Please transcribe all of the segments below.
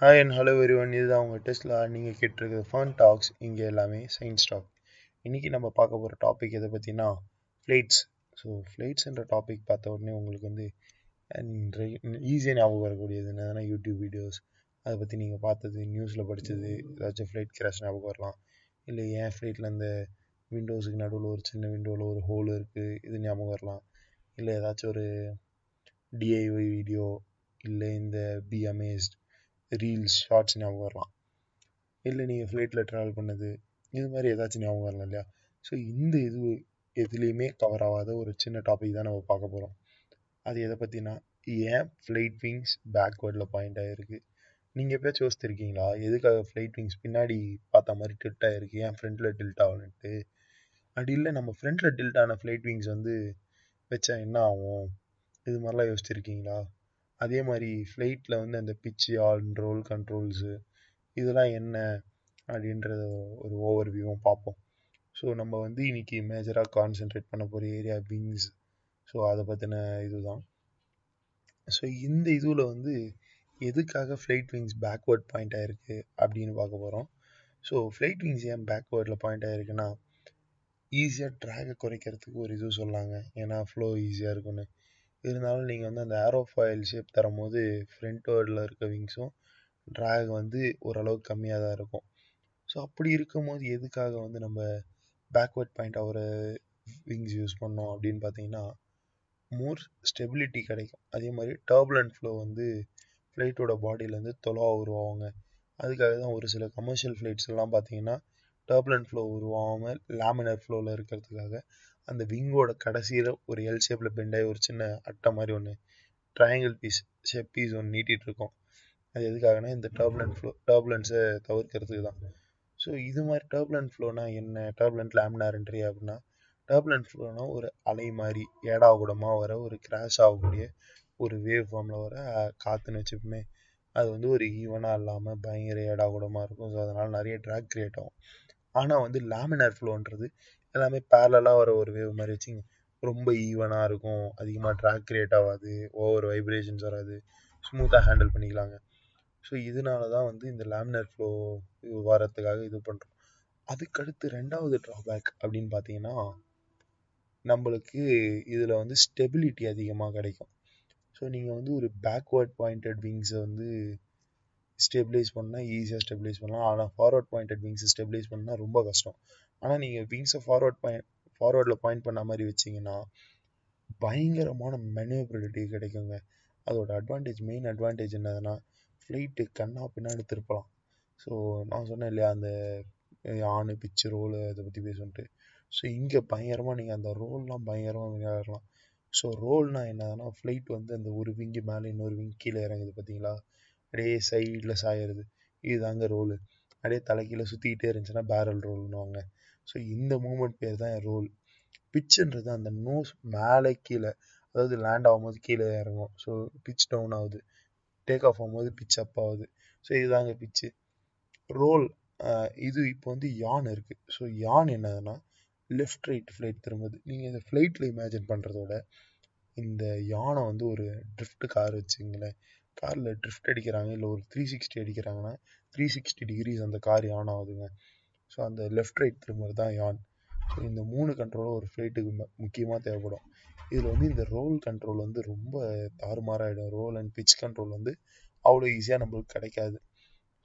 Hi and hello one இதுதான் உங்கள் டெஸ்ட்ல நீங்கள் கேட்டிருக்கிற ஃபன் டாக்ஸ் இங்கே எல்லாமே சயின்ஸ் டாக் இன்றைக்கி நம்ம பார்க்க போகிற டாபிக் எதை பற்றினா ஃப்ளைட்ஸ் ஸோ ஃப்ளைட்ஸ்ன்ற டாபிக் பார்த்த உடனே உங்களுக்கு வந்து ஈஸியாக ஞாபகம் வரக்கூடியது என்னதுன்னா யூடியூப் வீடியோஸ் அதை பற்றி நீங்கள் பார்த்தது நியூஸில் படித்தது ஏதாச்சும் ஃப்ளைட் கிராஷ் ஞாபகம் வரலாம். இல்லை ஏன் ஃப்ளைட்டில் அந்த விண்டோஸுக்கு நடுவில் ஒரு சின்ன விண்டோவில் ஒரு ஹோல் இருக்குது இது ஞாபகம் வரலாம். இல்லை ஏதாச்சும் ஒரு டிஐஒய் வீடியோ இல்லை இந்த பி அமேஸ்ட் ரீல்ஸ் ஷார்ட்ஸ் ஞாபகம் வரலாம் இல்லை நீங்கள் ஃப்ளைட்டில் ட்ராவல் பண்ணது இது மாதிரி ஏதாச்சும் ஞாபகம் வரலாம் இல்லையா? ஸோ இந்த இது எதுலேயுமே கவர் ஆகாத ஒரு சின்ன டாபிக் தான் நம்ம பார்க்க போகிறோம் அது எதை பற்றினா ஏன் ஃப்ளைட் விங்ஸ் பேக்வேர்டில் பாயிண்ட் ஆகிருக்கு நீங்கள் எப்போயாச்சும் யோசித்திருக்கீங்களா? எதுக்காக ஃப்ளைட் விங்ஸ் பின்னாடி பார்த்த மாதிரி டில்ட் ஆகிருக்கு ஏன் ஃப்ரண்ட்டில் டில்ட் ஆகலன்ட்டு? அப்படி இல்லை நம்ம ஃப்ரண்ட்டில் டில்ட் ஆன ஃப்ளைட் விங்ஸ் வந்து வச்சா என்ன ஆகும்? இது மாதிரிலாம் யோசிச்சிருக்கீங்களா அதே மாதிரி ஃப்ளைட்டில் வந்து அந்த பிச்சு ஆன் ரோல் கண்ட்ரோல்ஸு இதெல்லாம் என்ன அப்படின்றத ஒரு ஓவர் வியூவும் பார்ப்போம். ஸோ நம்ம வந்து இன்னைக்கு மேஜராக கான்சென்ட்ரேட் பண்ண போகிற ஏரியா விங்ஸ் ஸோ அதை பற்றின இது தான் ஸோ இந்த இதுவில் வந்து எதுக்காக ஃப்ளைட் விங்ஸ் பேக்வேர்ட் பாயிண்ட் ஆகிருக்கு அப்படின்னு பார்க்க போகிறோம் ஸோ ஃப்ளைட் விங்ஸ் ஏன் பேக்வேர்டில் பாயிண்ட் ஆகிருக்குன்னா ஈஸியாக ட்ராகை குறைக்கிறதுக்கு ஒரு இது சொல்லாங்க. ஏன்னா ஃப்ளோ ஈஸியாக இருக்குன்னு இருந்தாலும் நீங்கள் வந்து அந்த ஏரோஃபாயில் ஷேப் தரும்போது ஃப்ரண்ட் வேர்டில் இருக்க விங்ஸும் ட்ராக் வந்து ஓரளவுக்கு கம்மியாக தான் இருக்கும். ஸோ அப்படி இருக்கும்போது எதுக்காக வந்து நம்ம பேக்வேர்ட் பாயிண்ட் அவர் விங்ஸ் யூஸ் பண்ணோம் அப்படின்னு பார்த்தீங்கன்னா மோர் ஸ்டெபிலிட்டி கிடைக்கும். அதே மாதிரி டர்புலண்ட் ஃப்ளோ வந்து ஃப்ளைட்டோட பாடியிலேருந்து தொலவாக உருவாங்க அதுக்காக தான் ஒரு சில கமர்ஷியல் ஃப்ளைட்ஸ் எல்லாம் பார்த்தீங்கன்னா டர்புலண்ட் ஃப்ளோ உருவாகாமல் லேமினர் ஃப்ளோவில் இருக்கிறதுக்காக அந்த விங்கோட கடைசியில் ஒரு எல் ஷேப்பில் பெண்டாகி ஒரு சின்ன அட்டை மாதிரி ஒன்று ட்ரையாங்கிள் பீஸ் ஷேப் பீஸ் ஒன்று நீட்டிகிட்டு இருக்கோம். அது எதுக்காகனா இந்த டர்புலன்ட் ஃப்ளோ டர்புலன்ஸை தவிர்க்கிறதுக்கு தான். ஸோ இது மாதிரி டர்புலன்ட் ஃப்ளோனா என்ன? டர்புலண்ட் லேமினார்ன்றி அப்படின்னா டர்புலன்ட் ஃப்ளோனா ஒரு அலை மாதிரி ஏடா கூடமாக வர ஒரு கிராஷ் ஆகக்கூடிய ஒரு வேவ் ஃபார்மில் வர காற்றுன்னு வச்சுப்போமே. அது வந்து ஒரு ஈவனாக இல்லாமல் பயங்கர ஏடா கூடமாக இருக்கும். ஸோ அதனால் நிறைய ட்ராக் க்ரியேட் ஆகும். ஆனால் வந்து லேமினார் ஃப்ளோன்றது எல்லாமே பேரலாக வர ஒரு வேவ் மாதிரி வச்சுங்க ரொம்ப ஈவனாக இருக்கும். அதிகமாக ட்ராக் கிரியேட் ஆகாது. ஓவர் வைப்ரேஷன்ஸ் வராது. ஸ்மூத்தாக ஹேண்டில் பண்ணிக்கலாங்க. ஸோ இதனால தான் வந்து இந்த லேமினர் ஃப்ளோ வரத்துக்காக இது பண்ணுறோம் அதுக்கடுத்து ரெண்டாவது ட்ராபேக் அப்படின்னு பார்த்தீங்கன்னா நம்மளுக்கு இதில் வந்து ஸ்டெபிலிட்டி அதிகமாக கிடைக்கும். ஸோ நீங்கள் வந்து ஒரு பேக்வேர்ட் பாயிண்டட் விங்ஸை வந்து ஸ்டெபிலைஸ் பண்ணால் ஈஸியாக ஸ்டெபிலைஸ் பண்ணலாம். ஆனால் ஃபார்வர்ட் பாயிண்டட் விங்ஸை ஸ்டெபிலைஸ் பண்ணால் ரொம்ப கஷ்டம். ஆனால் நீங்கள் விங்ஸை ஃபார்வர்ட் பாயிண்ட் ஃபார்வர்டில் பாயிண்ட் பண்ண மாதிரி வச்சிங்கன்னா பயங்கரமான மெனுவபிலிட்டி கிடைக்குங்க. அதோட அட்வான்டேஜ் மெயின் அட்வான்டேஜ் என்னதுன்னா ஃப்ளைட்டு கண்ணா பின்னாடி திருப்பலாம். ஸோ நான் சொன்னேன் இல்லையா அந்த ஆணு பிச்சு ரோலு அதை பற்றி பேசுன்ட்டு. ஸோ இங்கே பயங்கரமாக நீங்கள் அந்த ரோல்லாம் பயங்கரமாக விளையாடலாம். ஸோ ரோல்னா என்னதுன்னா ஃப்ளைட் வந்து அந்த ஒரு விங்கு மேலே இன்னொரு விங் கீழே இறங்குது பார்த்தீங்களா அப்படியே சைடில் சாயிறது. இதுதாங்க ரோலு அப்படியே தலைக்கீழே சுற்றிக்கிட்டே இருந்துச்சுன்னா பேரல் ரோல்னுவாங்க ஸோ இந்த மூமெண்ட் பேர் தான் ரோல் பிச்சுன்றது அந்த நோஸ் மேலே கீழே அதாவது லேண்ட் ஆகும்போது கீழே இறங்கும். ஸோ பிச் டவுன் ஆகுது. டேக் ஆஃப் ஆகும்போது பிச் அப் ஆகுது. ஸோ இதுதாங்க பிச்சு ரோல் இது இப்போ வந்து யான் இருக்குது ஸோ யான் என்னதுன்னா லெஃப்ட் ரைட் ஃப்ளைட் திரும்புது. நீங்கள் இந்த ஃப்ளைட்டில் இமேஜின் பண்ணுறதோட இந்த யானை வந்து ஒரு ட்ரிஃப்ட் கார் வச்சுங்களேன். காரில் ட்ரிஃப்ட் அடிக்கிறாங்க இல்லை ஒரு த்ரீ சிக்ஸ்டி அடிக்கிறாங்கன்னா த்ரீ சிக்ஸ்டி டிகிரிஸ் அந்த கார் யான் ஆகுதுங்க. ஸோ அந்த லெஃப்ட் ரைட் திரும்புறது தான் யான் ஸோ இந்த மூணு கண்ட்ரோலும் ஒரு ஃப்ளைட்டுக்கு முக்கியமாக தேவைப்படும். இதில் வந்து இந்த ரோல் கண்ட்ரோல் வந்து ரொம்ப தாறுமாறாகிடும் ரோல் அண்ட் பிச் கண்ட்ரோல் வந்து அவ்வளோ ஈஸியாக நம்மளுக்கு கிடைக்காது.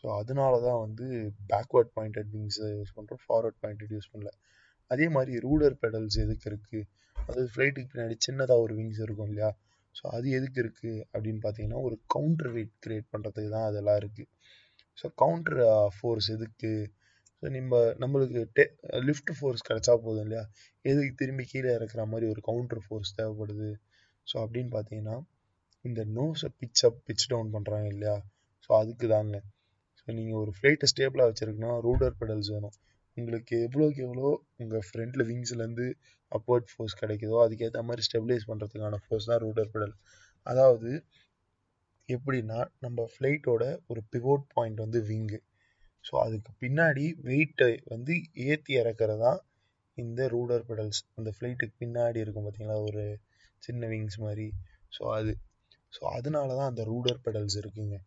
ஸோ அதனால தான் வந்து பேக்வேர்ட் பாயிண்டட் விங்ஸை யூஸ் பண்ணுறோம் ஃபார்வர்ட் பாயிண்டட் யூஸ் பண்ணல. அதே மாதிரி ரூலர் பெடல்ஸ் எதுக்கு இருக்குது அதாவது ஃப்ளைட்டுக்கு பின்னாடி சின்னதாக ஒரு விங்ஸ் இருக்கும் இல்லையா? ஸோ அது எதுக்கு இருக்குது அப்படின்னு பார்த்தீங்கன்னா ஒரு கவுண்டர் வெயிட் க்ரியேட் பண்ணுறதுக்கு தான் அதெல்லாம் இருக்குது ஸோ கவுண்டர் ஃபோர்ஸ் எதுக்கு? நம்ம நம்மளுக்கு டே லிஃப்ட் ஃபோர்ஸ் கிடச்சா போதும் இல்லையா? எதுக்கு திரும்பி கீழே இறக்குற மாதிரி ஒரு கவுண்டர் ஃபோர்ஸ் தேவைப்படுது. ஸோ அப்படின்னு பார்த்தீங்கன்னா இந்த நோஸை பிச் அப் பிச் டவுன் பண்ணுறாங்க இல்லையா? ஸோ அதுக்கு தாங்க. ஸோ நீங்கள் ஒரு ஃப்ளைட்டை ஸ்டேபிளாக வச்சுருக்குன்னா ரூடர் பெடல்ஸ் வேணும். உங்களுக்கு எவ்வளோக்கு எவ்வளோ உங்கள் ஃப்ரண்டில் விங்ஸ்லேருந்து அப்வர்ட் ஃபோர்ஸ் கிடைக்குதோ அதுக்கேற்ற மாதிரி ஸ்டெபிலைஸ் பண்ணுறதுக்கான ஃபோர்ஸ் தான் ரூடர் பெடல் அதாவது எப்படின்னா நம்ம ஃப்ளைட்டோட ஒரு பிவோட் பாயிண்ட் வந்து விங்கு ஸோ அதுக்கு பின்னாடி வெயிட்டை வந்து ஏற்றி இறக்குறது தான் இந்த ரூடர் பெடல்ஸ் அந்த ஃப்ளைட்டுக்கு பின்னாடி இருக்கும் பார்த்தீங்களா ஒரு சின்ன விங்ஸ் மாதிரி. ஸோ அது. ஸோ அதனால தான் அந்த ரூடர் பெடல்ஸ் இருக்குங்க.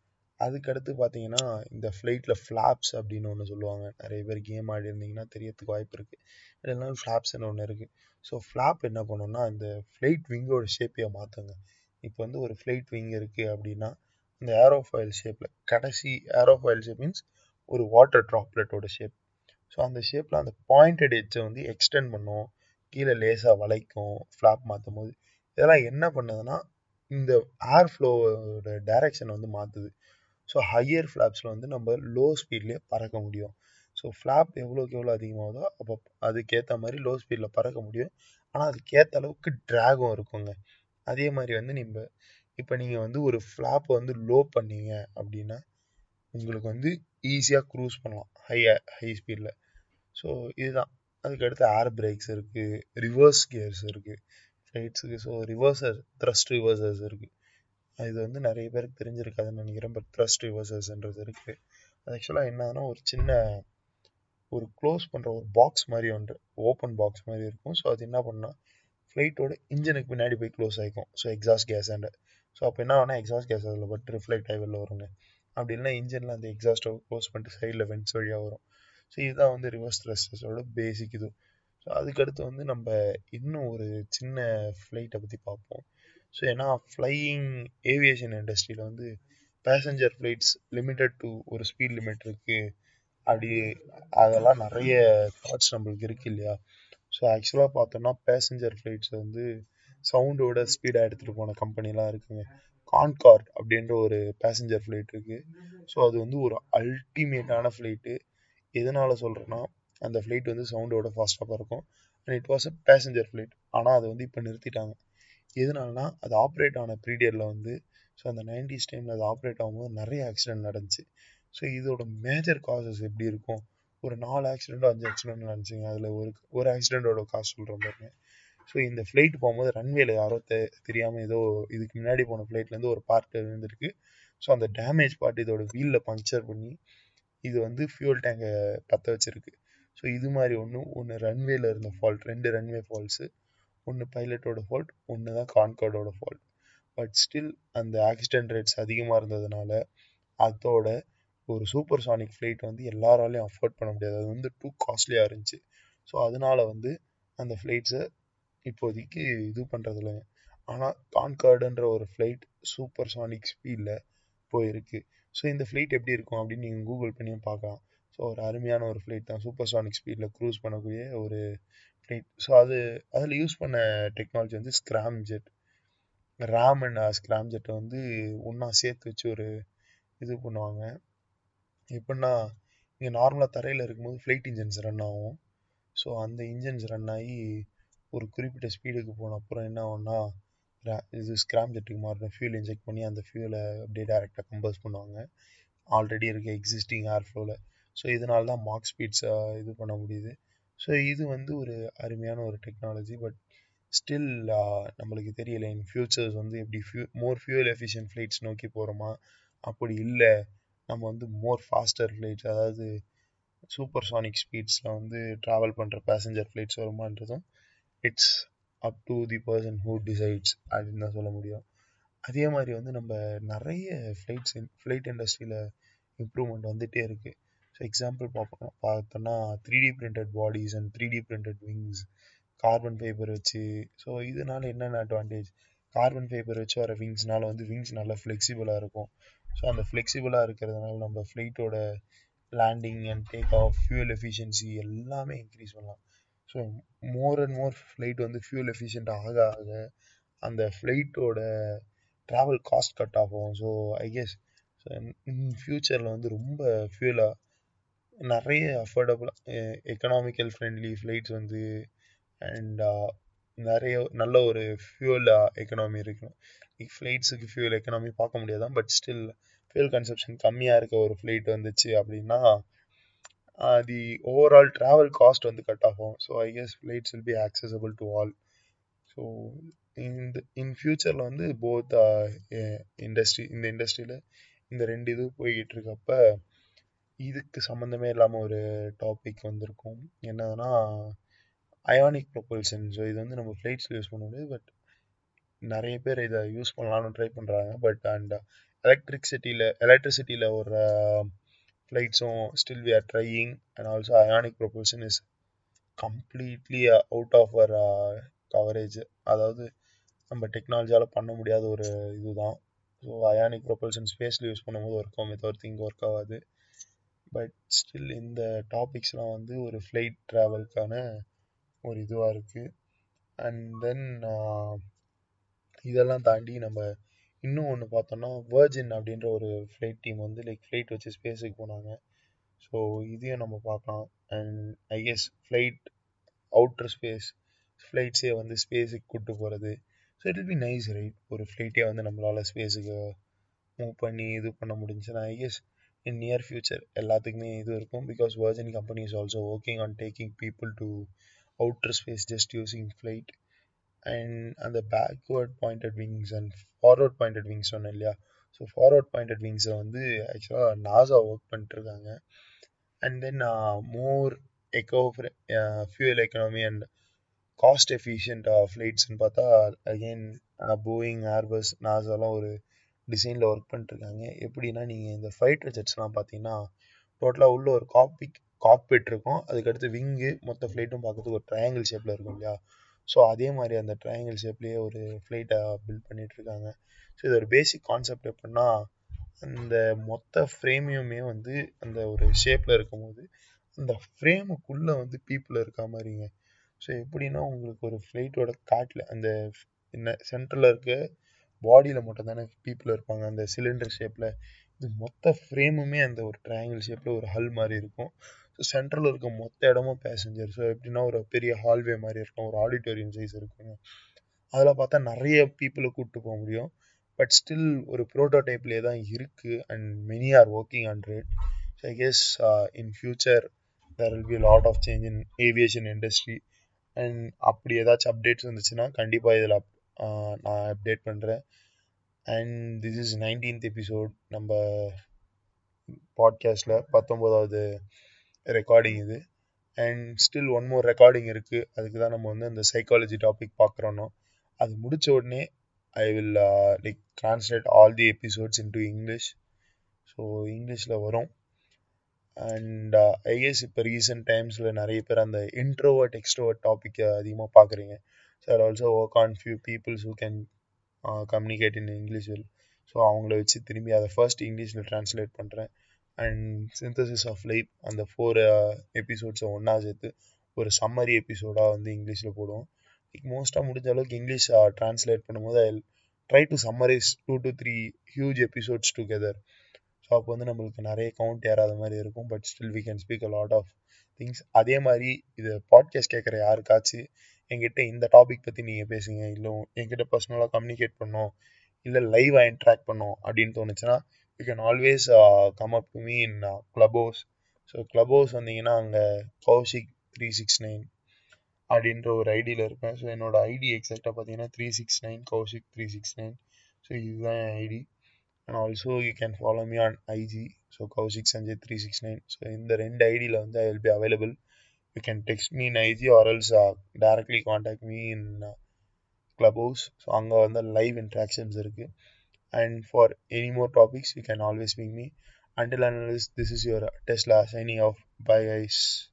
அதுக்கடுத்து பார்த்தீங்கன்னா இந்த ஃப்ளைட்டில் ஃப்ளாப்ஸ் அப்படின்னு ஒன்று சொல்லுவாங்க. நிறைய பேர் கேம் ஆடி இருந்தீங்கன்னா தெரியறதுக்கு வாய்ப்பு இருக்குது இல்லைனா ஃப்ளாப்ஸ்னு ஒன்று இருக்குது ஸோ ஃப்ளாப் என்ன பண்ணோம்னா இந்த ஃப்ளைட் விங்கோட ஷேப்பையை மாற்றுங்க இப்போ வந்து ஒரு ஃப்ளைட் விங் இருக்குது அப்படின்னா இந்த ஏரோஃபாயில் ஷேப்பில் கடைசி ஏரோஃபாயில் ஷேப் மீன்ஸ் ஒரு வாட்டர் ட்ராப்லெட்டோட ஷேப் ஸோ அந்த ஷேப்பில் அந்த பாயிண்டட் எட்ஜை வந்து எக்ஸ்டெண்ட் பண்ணும். கீழே லேசாக வளைக்கும் ஃப்ளாப் மாற்றும் போது. இதெல்லாம் என்ன பண்ணுதுன்னா இந்த ஏர் ஃப்ளோவோட டைரக்ஷன் வந்து மாற்றுது ஸோ ஹையர் ஃப்ளாப்ஸில் வந்து நம்ம லோ ஸ்பீட்லேயே பறக்க முடியும். ஸோ ஃப்ளாப் எவ்வளோக்கு எவ்வளோ அதிகமாகுதோ அப்போ அதுக்கேற்ற மாதிரி லோ ஸ்பீடில் பறக்க முடியும். ஆனால் அதுக்கேற்ற அளவுக்கு ட்ராகும் இருக்குங்க. அதே மாதிரி வந்து நம்ம இப்போ நீங்கள் வந்து ஒரு ஃப்ளாப்பை வந்து லோ பண்ணீங்க அப்படின்னா உங்களுக்கு வந்து ஈஸியாக க்ரூஸ் பண்ணலாம். ஹை ஹை ஸ்பீடில் ஸோ இதுதான். அதுக்கடுத்து ஏர் பிரேக்ஸ் இருக்குது ரிவர்ஸ் கியர்ஸ் இருக்குது ஃப்ளைட்ஸுக்கு ஸோ ரிவர்சர் த்ரஸ்ட் ரிவர்சர்ஸ் இருக்குது இது வந்து நிறைய பேருக்கு தெரிஞ்சிருக்காதுன்னு நினைக்கிறேன். பட் த்ரஸ்ட் ரிவர்சர்ஸ்ன்றது இருக்குது அது ஆக்சுவலாக என்னன்னா ஒரு சின்ன ஒரு க்ளோஸ் பண்ணுற ஒரு பாக்ஸ் மாதிரி ஒன்று. ஓப்பன் பாக்ஸ் மாதிரி இருக்கும். ஸோ அது என்ன பண்ணால் ஃப்ளைட்டோட இன்ஜினுக்கு பின்னாடி போய் க்ளோஸ் ஆகிக்கும் so exhaust gas and so அப்போ என்ன ஆகுனா எக்ஸாஸ்ட் கேஸ் அதில் பட் ரிஃப்ளெக்ட் ஆகி வெளில வருங்க அப்படி இல்லைனா இன்ஜினில் அந்த எக்ஸாஸ்ட்டை க்ளோஸ் பண்ணிட்டு சைடில் வென்ட்ஸ் வழியாக வரும். ஸோ இதுதான் வந்து ரிவர்ஸ் த்ரஸ்டர்ஸோட பேசிக் இது. ஸோ அதுக்கடுத்து வந்து நம்ம இன்னும் ஒரு சின்ன ஃப்ளைட்டை பற்றி பார்ப்போம். ஸோ ஏன்னா ஃப்ளையிங் ஏவியேஷன் இண்டஸ்ட்ரியில் வந்து பேசஞ்சர் ஃப்ளைட்ஸ் லிமிட்டட் டு ஒரு ஸ்பீட் லிமிட் இருக்குது அப்படி அதெல்லாம் நிறைய தாட்ஸ் நம்மளுக்கு இருக்கு இல்லையா? ஸோ ஆக்சுவலாக பார்த்தோம்னா பேசஞ்சர் ஃப்ளைட்ஸை வந்து சவுண்டோட ஸ்பீடாக எடுத்துகிட்டு போன கம்பெனிலாம் இருக்குங்க. கான்கார்ட் அப்படின்ற ஒரு பேசஞ்சர் ஃப்ளைட் இருக்குது ஸோ அது வந்து ஒரு அல்டிமேட்டான ஃப்ளைட்டு எதனால் சொல்கிறேன்னா அந்த ஃப்ளைட் வந்து சவுண்டோட ஃபாஸ்ட்டாக பறக்கும் and it was a passenger flight ஆனால் அதை வந்து இப்போ நிறுத்திட்டாங்க. எதனாலனா அது ஆப்ரேட் ஆன பீரியடில் வந்து ஸோ அந்த நைன்டிஸ் டைமில் அது ஆப்ரேட் ஆகும்போது நிறைய ஆக்சிடென்ட் நடந்துச்சு. ஸோ இதோட மேஜர் காசஸ் எப்படி இருக்கும்? ஒரு நாலு ஆக்சிடென்ட்டோ அஞ்சு ஆக்சிடென்ட் நினச்சிங்க. அதில் ஒரு ஒரு ஆக்சிடென்ட்டோட காசு சொல்கிற பாருங்க. ஸோ இந்த ஃப்ளைட் போகும்போது ரன்வேல யாரோ தெ தெரியாமல் ஏதோ இதுக்கு முன்னாடி போன ஃப்ளைட்லேருந்து ஒரு பார்ட் இருந்திருக்கு ஸோ அந்த டேமேஜ் பார்ட் இதோட வீலில் பங்க்சர் பண்ணி இது வந்து ஃபியூல் டேங்கை பற்ற வச்சிருக்கு. ஸோ இது மாதிரி ஒன்று ஒன்று ரன்வேல இருந்த ஃபால்ட் ரெண்டு ரன்வே ஃபால்ட்ஸு ஒன்று பைலட்டோட ஃபால்ட் ஒன்று தான் கான்கார்டோட ஃபால்ட் பட் ஸ்டில் அந்த ஆக்சிடென்ட் ரேட்ஸ் அதிகமாக இருந்ததுனால அதோட ஒரு சூப்பர் சானிக் ஃப்ளைட் வந்து எல்லாராலையும் அஃபோர்ட் பண்ண முடியாது. அது வந்து டூ காஸ்ட்லியாக இருந்துச்சு. ஸோ அதனால வந்து அந்த ஃப்ளைட்ஸை இப்போதைக்கு இது பண்ணுறதில்ல ஆனால் கான்கார்டுன்ற ஒரு ஃப்ளைட் சூப்பர் சானிக் ஸ்பீடில் போயிருக்கு. ஸோ இந்த ஃப்ளைட் எப்படி இருக்கும் அப்படின்னு நீங்கள் கூகுள் பண்ணியும் பார்க்கலாம். ஸோ ஒரு அருமையான ஒரு ஃப்ளைட் தான். சூப்பர் சானிக் ஸ்பீடில் க்ரூஸ் பண்ணக்கூடிய ஒரு ஃப்ளைட் ஸோ அது அதில் யூஸ் பண்ண டெக்னாலஜி வந்து scram jet ram and scram ஜெட்டை வந்து ஒன்றா சேர்த்து வச்சு ஒரு இது பண்ணுவாங்க. எப்படின்னா இங்கே நார்மலாக தரையில் இருக்கும்போது ஃப்ளைட் இன்ஜின்ஸ் ரன் ஆகும். ஸோ அந்த இன்ஜின்ஸ் ரன் ஆகி ஒரு குறிப்பிட்ட ஸ்பீடுக்கு போன அப்புறம் என்ன ஆகும்னா இது ஸ்கிராம் ஜெட்டுக்கு மாறின ஃபியூல் இன்ஜெக்ட் பண்ணி அந்த ஃபியூலை அப்படியே டேரெக்டாக கம்போஸ் பண்ணுவாங்க. ஆல்ரெடி இருக்க எக்ஸிஸ்டிங் ஏர் ஃப்ளோவில் ஸோ இதனால தான் மார்க் ஸ்பீட்ஸை இது பண்ண முடியுது. ஸோ இது வந்து ஒரு அருமையான ஒரு டெக்னாலஜி பட் ஸ்டில் நம்மளுக்கு தெரியல. இன் ஃபியூச்சர்ஸ் வந்து எப்படி few more fuel efficient flights நோக்கி போகிறோமா அப்படி இல்லை. நம்ம வந்து மோர் ஃபாஸ்டர் ஃப்ளைட்ஸ் அதாவது சூப்பர் சானிக் ஸ்பீட்ஸில் வந்து ட்ராவல் பண்ணுற passenger flights வருமான்றதும் it's up to the person who decides அப்படின்னு தான் சொல்ல முடியும். அதே மாதிரி வந்து நம்ம நிறைய ஃப்ளைட்ஸ் ஃப்ளைட் இண்டஸ்ட்ரியில் இம்ப்ரூவ்மெண்ட் வந்துகிட்டே இருக்குது ஸோ எக்ஸாம்பிள் பார்ப்போம் பார்த்தோன்னா three D printed bodies and three D printed wings carbon fibre வச்சு. ஸோ இதனால என்னென்ன அட்வான்டேஜ் கார்பன் ஃபைபர் வச்சு வர விங்ஸ்னால வந்து விங்ஸ் நல்லா ஃப்ளெக்சிபிளாக இருக்கும். ஸோ அந்த ஃப்ளெக்சிபிளாக இருக்கிறதுனால நம்ம ஃப்ளைட்டோட landing and take off fuel efficiency எல்லாமே இன்க்ரீஸ் பண்ணலாம். So more and more flight வந்து ஃபியூல் எஃபிஷியன்ட் ஆக ஆக அந்த ஃப்ளைட்டோட ட்ராவல் காஸ்ட் கட் ஆகும் ஸோ ஐ கெஸ் இன் ஃப்யூச்சரில் வந்து ரொம்ப ஃபியூலாக நிறைய அஃபோர்டபுளாக எக்கனாமிக்கல் ஃப்ரெண்ட்லி ஃப்ளைட்ஸ் வந்து அண்ட் நிறைய நல்ல ஒரு ஃபியூல் எக்கனாமி இருக்கணும். ஃப்ளைட்ஸுக்கு ஃபியூல் எக்கனாமி பார்க்க முடியாதான் பட் ஸ்டில் ஃபியூல் கன்சப்ஷன் கம்மியாக இருக்க ஒரு ஃப்ளைட் வந்துச்சு அப்படின்னா தி ஓவரால் ட்ராவல் காஸ்ட் வந்து கட் ஆகும். So I guess flights will be accessible to all so இந்த இன் ஃப்யூச்சரில் வந்து போத் இண்டஸ்ட்ரி இந்த இண்டஸ்ட்ரியில் இந்த ரெண்டு இது போய்கிட்டு இருக்கப்ப இதுக்கு சம்மந்தமே இல்லாமல் ஒரு டாபிக் வந்திருக்கும். என்னதுன்னா அயானிக் ப்ரொபல்ஷன் ஸோ இது வந்து நம்ம ஃப்ளைட்ஸில் யூஸ் பண்ண முடியாது பட் நிறைய பேர் இதை யூஸ் பண்ணலாம்னு ட்ரை பண்ணுறாங்க பட் அண்ட் எலக்ட்ரிக்சிட்டியில் எலக்ட்ரிசிட்டியில் ஒரு ஃப்ளைட்ஸும் still we are trying and also ionic propulsion is completely out of our coverage அதாவது நம்ம டெக்னாலஜியால் பண்ண முடியாத ஒரு இதுதான். ஸோ அயானிக் ப்ரொபல்ஷன் ஸ்பேஸில் யூஸ் பண்ணும்போது ஒர்க் ஆகும் ஒரு திங்க் ஒர்க் ஆகாது. பட் ஸ்டில் இந்த டாபிக்ஸ்லாம் வந்து ஒரு ஃப்ளைட் ட்ராவல்க்கான ஒரு இதுவாக இருக்குது அண்ட் தென் uh, இதெல்லாம் தாண்டி நம்ம இன்னும் ஒன்று பார்த்தோன்னா வேர்ஜின் அப்படின்ற ஒரு ஃப்ளைட் டீம் வந்து லைக் ஃப்ளைட் வச்சு ஸ்பேஸுக்கு போனாங்க. ஸோ இதையும் நம்ம பார்க்கலாம். And I guess flight outer space ஃப்ளைட்ஸே வந்து ஸ்பேஸுக்கு கூப்பிட்டு போகிறது so it'll be nice right ஒரு ஃப்ளைட்டே வந்து நம்மளால் ஸ்பேஸுக்கு மூவ் பண்ணி இது பண்ண முடிஞ்சுன்னா I guess in near future எல்லாத்துக்குமே இது இருக்கும். Because Virgin company is also working on taking people to outer space just using flight and அந்த backward pointed wings and forward pointed wings சொன்னேன் இல்லையா? ஸோ ஃபார்வர்ட் பாயிண்டட் விங்ஸை வந்து ஆக்சுவலாக NASA work பண்ணிட்டுருக்காங்க. And then more eco fuel economy and cost efficient ஃப்ளைட்ஸ்னு பார்த்தா again Boeing Airbus நாசாலாம் ஒரு டிசைனில் ஒர்க் பண்ணிட்டுருக்காங்க. எப்படின்னா நீங்கள் இந்த ஃபைட்டர் ஜெட்ஸ்லாம் பார்த்தீங்கன்னா டோட்டலாக உள்ள ஒரு காப்பிக் காக்பிட் இருக்கும். அதுக்கடுத்து விங்கு மொத்த ஃப்ளைட்டும் பார்க்கறதுக்கு ஒரு ட்ரையாங்கிள் ஷேப்பில் இருக்கும் இல்லையா? ஸோ அதே மாதிரி அந்த ட்ரையாங்கிள் ஷேப்லேயே ஒரு ஃப்ளைட்டை பில்ட் பண்ணிகிட்ருக்காங்க ஸோ இது ஒரு பேசிக் கான்செப்ட் எப்படின்னா அந்த மொத்த ஃப்ரேமையுமே வந்து அந்த ஒரு ஷேப்பில் இருக்கும்போது அந்த ஃப்ரேமுக்குள்ளே வந்து பீப்புள் இருக்கா மாதிரிங்க. ஸோ எப்படின்னா உங்களுக்கு ஒரு ஃப்ளைட்டோட காட்டில் அந்த என்ன சென்டரில் இருக்க பாடியில் மட்டும் தானே பீப்புள் இருப்பாங்க. அந்த சிலிண்டர் ஷேப்பில் இது மொத்த ஃப்ரேமுமே அந்த ஒரு ட்ரையாங்கிள் ஷேப்பில் ஒரு ஹல் மாதிரி இருக்கும். சென்ட்ரல் சென்ட்ரலில் இருக்க மொத்த இடமும் பேசஞ்சர் ஸோ எப்படின்னா ஒரு பெரிய ஹால்வே மாதிரி இருக்கும். ஒரு ஆடிட்டோரியம் சைஸ் இருக்குங்க அதில் பார்த்தா நிறைய பீப்புளை கூப்பிட்டு போக முடியும். பட் ஸ்டில் ஒரு ப்ரோட்டோடைப்லேயே தான் இருக்குது and many are working on it so I guess in future there will be lot of change in aviation industry and அப்படி ஏதாச்சும் அப்டேட்ஸ் வந்துச்சுன்னா கண்டிப்பாக இதில் uh, நான் அப்டேட் பண்ணுறேன் and this is nineteenth episode நம்ம பாட்காஸ்டில் பத்தொம்போதாவது ரெக்கார்டிங் இது. And still one more recording இருக்குது அதுக்கு தான் நம்ம வந்து அந்த சைக்காலஜி டாபிக் பார்க்குறோன்னோ அது முடித்த உடனே I will like translate all the episodes into English so இங்கிலீஷில் வரும். அண்ட் ஐஎஸ் இப்போ ரீசெண்ட் டைம்ஸில் நிறைய பேர் அந்த இன்ட்ரோவர்ட் எக்ஸ்ட்ரோவர்ட் டாப்பிக்கை அதிகமாக பார்க்குறீங்க. So I also work on few peoples who can communicate in English will so அவங்கள வச்சு திரும்பி அதை ஃபர்ஸ்ட் இங்கிலீஷில் ட்ரான்ஸ்லேட் பண்ணுறேன் அண்ட் சிந்தசிஸ் ஆஃப் லைஃப் அந்த ஃபோர் எபிசோட்ஸை ஒன்றா சேர்த்து ஒரு சம்மரி எபிசோடாக வந்து இங்கிலீஷில் போடுவோம். மோஸ்ட்டாக முடிஞ்ச அளவுக்கு இங்கிலீஷ் ட்ரான்ஸ்லேட் uh, பண்ணும்போது I try to summarize two to three huge episodes together so அப்போ வந்து நம்மளுக்கு நிறைய கவுண்ட் ஏறாத மாதிரி இருக்கும் but still we can speak a lot of things அதே மாதிரி இது பாட்காஸ்ட் கேட்குற யாருக்காச்சும் என்கிட்ட இந்த டாபிக் பற்றி நீங்கள் பேசுங்க இல்லை என்கிட்ட பர்சனலாக கம்யூனிகேட் பண்ணோம் இல்லை லைவாக இன்ட்ராக்ட் பண்ணோம் அப்படின்னு தோணுச்சுன்னா you can always come up to me in Clubhouse so Clubhouse வந்தீங்கன்னா அங்கே கௌஷிக் த்ரீ சிக்ஸ் நைன் அப்படின்ற ஒரு ஐடியில் இருப்பேன். ஸோ என்னோட ஐடி எக்ஸாக்டாக பார்த்தீங்கன்னா three six nine Kaushik three six nine so இதுதான் என் ID and also you can follow me on IG so Kaushik Sanjay three six nine so இந்த ரெண்டு ஐடியில் வந்து I will be available you can text me in IG or else directly contact me in Clubhouse so அங்கே வந்து live interactions இருக்குது And for any more topics, you can always ping me. Until analysis, this is your Tesla signing off. Bye, guys.